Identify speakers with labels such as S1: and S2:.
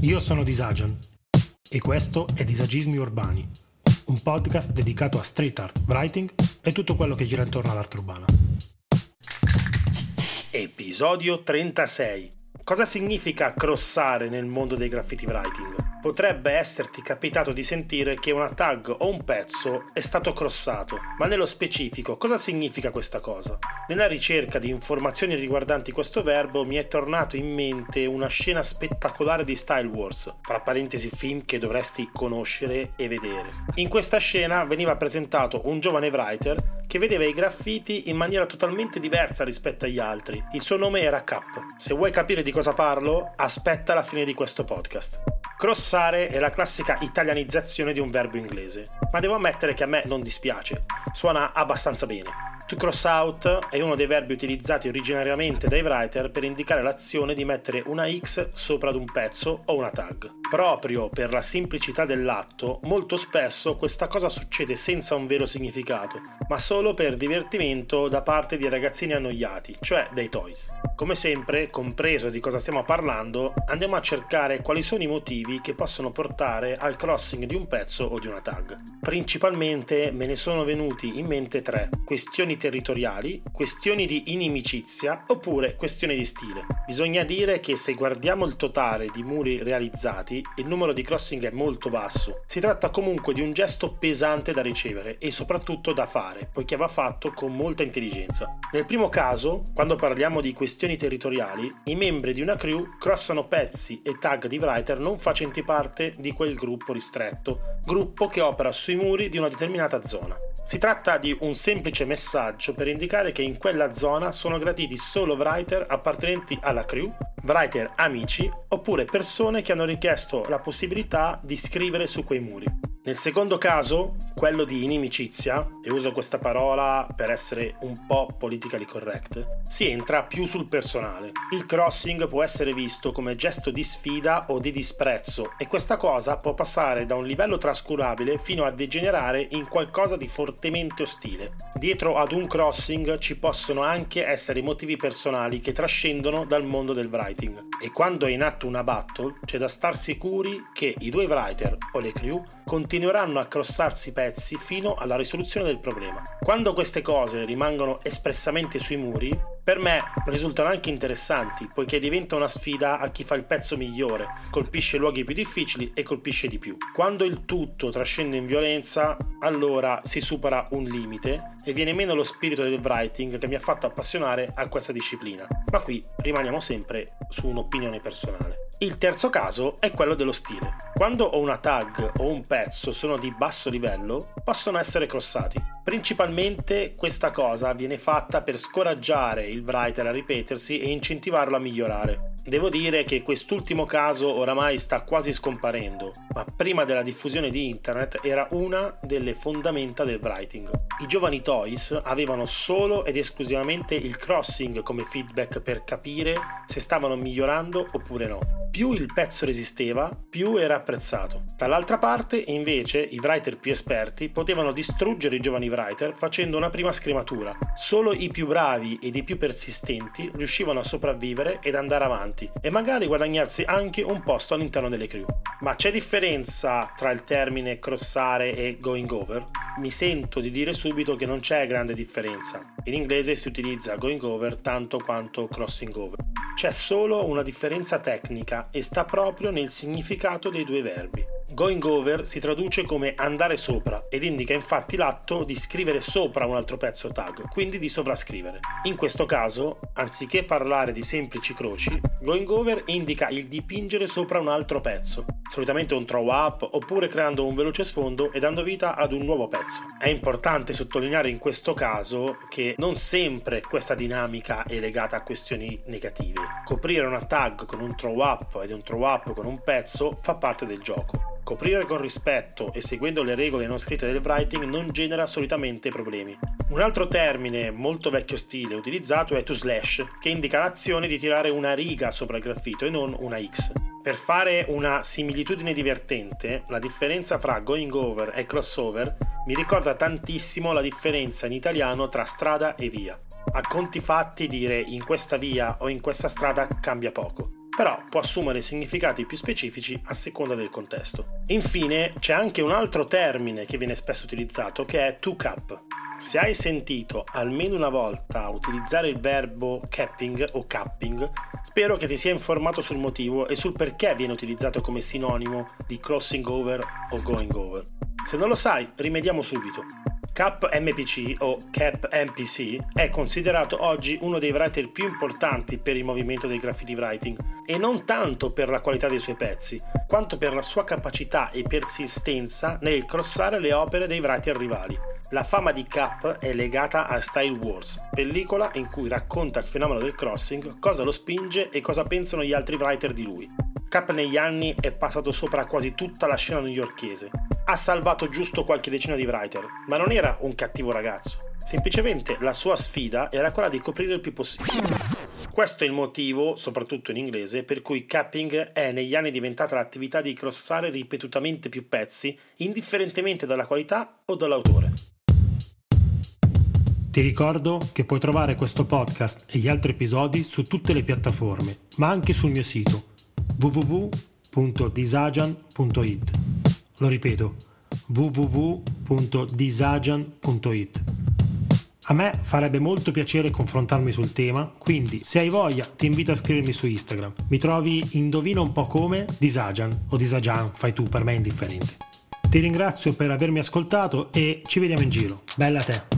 S1: Io sono Disagian e questo è Disagismi Urbani, un podcast dedicato a street art, writing e tutto quello che gira intorno all'arte urbana. Episodio 36. Cosa significa crossare nel mondo dei graffiti writing? Potrebbe esserti capitato di sentire che una tag o un pezzo è stato crossato, ma nello specifico cosa significa questa cosa? Nella ricerca di informazioni riguardanti questo verbo mi è tornato in mente una scena spettacolare di Style Wars, fra parentesi film che dovresti conoscere e vedere. In questa scena veniva presentato un giovane writer che vedeva i graffiti in maniera totalmente diversa rispetto agli altri. Il suo nome era Cap. Se vuoi capire di cosa parlo, aspetta la fine di questo podcast. Crossare è la classica italianizzazione di un verbo inglese, ma devo ammettere che a me non dispiace, suona abbastanza bene. To cross out è uno dei verbi utilizzati originariamente dai writer per indicare l'azione di mettere una X sopra ad un pezzo o una tag. Proprio per la semplicità dell'atto, molto spesso questa cosa succede senza un vero significato, ma solo per divertimento da parte di ragazzini annoiati, cioè dei toys. Come sempre, compreso di cosa stiamo parlando, andiamo a cercare quali sono i motivi che possono portare al crossing di un pezzo o di una tag. Principalmente me ne sono venuti in mente tre: questioni territoriali, questioni di inimicizia oppure questioni di stile. Bisogna dire che se guardiamo il totale di muri realizzati, il numero di crossing è molto basso. Si tratta comunque di un gesto pesante da ricevere e soprattutto da fare, poiché va fatto con molta intelligenza. Nel primo caso, quando parliamo di questioni territoriali, i membri di una crew crossano pezzi e tag di writer non facenti parte di quel gruppo ristretto, gruppo che opera sui muri di una determinata zona. Si tratta di un semplice messaggio per indicare che in quella zona sono graditi solo writer appartenenti alla crew, writer amici oppure persone che hanno richiesto la possibilità di scrivere su quei muri. Nel secondo caso, quello di inimicizia, e uso questa parola per essere un po' politically correct, si entra più sul personale. Il crossing può essere visto come gesto di sfida o di disprezzo e questa cosa può passare da un livello trascurabile fino a degenerare in qualcosa di fortemente ostile. Dietro ad un crossing ci possono anche essere motivi personali che trascendono dal mondo del writing. E quando è in atto una battle, c'è da star sicuri che i due writer o le crew continueranno a crossarsi i pezzi fino alla risoluzione del problema. Quando queste cose rimangono espressamente sui muri, Per me risultano anche interessanti, poiché diventa una sfida a chi fa il pezzo migliore, colpisce luoghi più difficili e colpisce di più. Quando il tutto trascende in violenza, allora si supera un limite e viene meno lo spirito del writing che mi ha fatto appassionare a questa disciplina. Ma qui rimaniamo sempre su un'opinione personale. Il terzo caso è quello dello stile. Quando una tag o un pezzo sono di basso livello, possono essere crossati. Principalmente questa cosa viene fatta per scoraggiare il writer a ripetersi e incentivarlo a migliorare. Devo dire che quest'ultimo caso oramai sta quasi scomparendo, ma prima della diffusione di internet era una delle fondamenta del writing. I giovani toys avevano solo ed esclusivamente il crossing come feedback per capire se stavano migliorando oppure no. Più il pezzo resisteva, più era apprezzato. Dall'altra parte, invece, i writer più esperti potevano distruggere i giovani writer facendo una prima scrematura. Solo i più bravi ed i più persistenti riuscivano a sopravvivere ed andare avanti e magari guadagnarsi anche un posto all'interno delle crew. Ma c'è differenza tra il termine crossare e going over? Mi sento di dire subito che non c'è grande differenza. In inglese si utilizza going over tanto quanto crossing over. C'è solo una differenza tecnica e sta proprio nel significato dei due verbi. Going over si traduce come andare sopra ed indica infatti l'atto di scrivere sopra un altro pezzo tag, quindi di sovrascrivere. In questo caso, anziché parlare di semplici croci, going over indica il dipingere sopra un altro pezzo, solitamente un throw up oppure creando un veloce sfondo e dando vita ad un nuovo pezzo. È importante sottolineare in questo caso che non sempre questa dinamica è legata a questioni negative. Coprire una tag con un throw up ed un throw up con un pezzo fa parte del gioco. Coprire con rispetto e seguendo le regole non scritte del writing non genera solitamente problemi. Un altro termine molto vecchio stile utilizzato è to slash, che indica l'azione di tirare una riga sopra il graffito e non una X. Per fare una similitudine divertente, la differenza fra going over e crossover mi ricorda tantissimo la differenza in italiano tra strada e via. A conti fatti dire in questa via o in questa strada cambia poco però può assumere significati più specifici a seconda del contesto. Infine c'è anche un altro termine che viene spesso utilizzato che è to cap. Se hai sentito almeno una volta utilizzare il verbo capping o capping, spero che ti sia informato sul motivo e sul perché viene utilizzato come sinonimo di crossing over o going over. Se non lo sai, rimediamo subito. Cap MPC o Cap MPC è considerato oggi uno dei writer più importanti per il movimento del graffiti writing e non tanto per la qualità dei suoi pezzi, quanto per la sua capacità e persistenza nel crossare le opere dei writer rivali. La fama di Cap è legata a Style Wars, pellicola in cui racconta il fenomeno del crossing, cosa lo spinge e cosa pensano gli altri writer di lui. Cap negli anni è passato sopra quasi tutta la scena newyorchese. Ha salvato giusto qualche decina di writer, ma non era un cattivo ragazzo. Semplicemente la sua sfida era quella di coprire il più possibile. Questo è il motivo, soprattutto in inglese, per cui capping è negli anni diventata l'attività di crossare ripetutamente più pezzi, indifferentemente dalla qualità o dall'autore.
S2: Ti ricordo che puoi trovare questo podcast e gli altri episodi su tutte le piattaforme, ma anche sul mio sito www.disagian.it. Lo ripeto, www.disagian.it. A me farebbe molto piacere confrontarmi sul tema, quindi se hai voglia ti invito a scrivermi su Instagram. Mi trovi indovina un po' come Disagian o Disagian, fai tu, per me è indifferente. Ti ringrazio per avermi ascoltato e ci vediamo in giro. Bella te!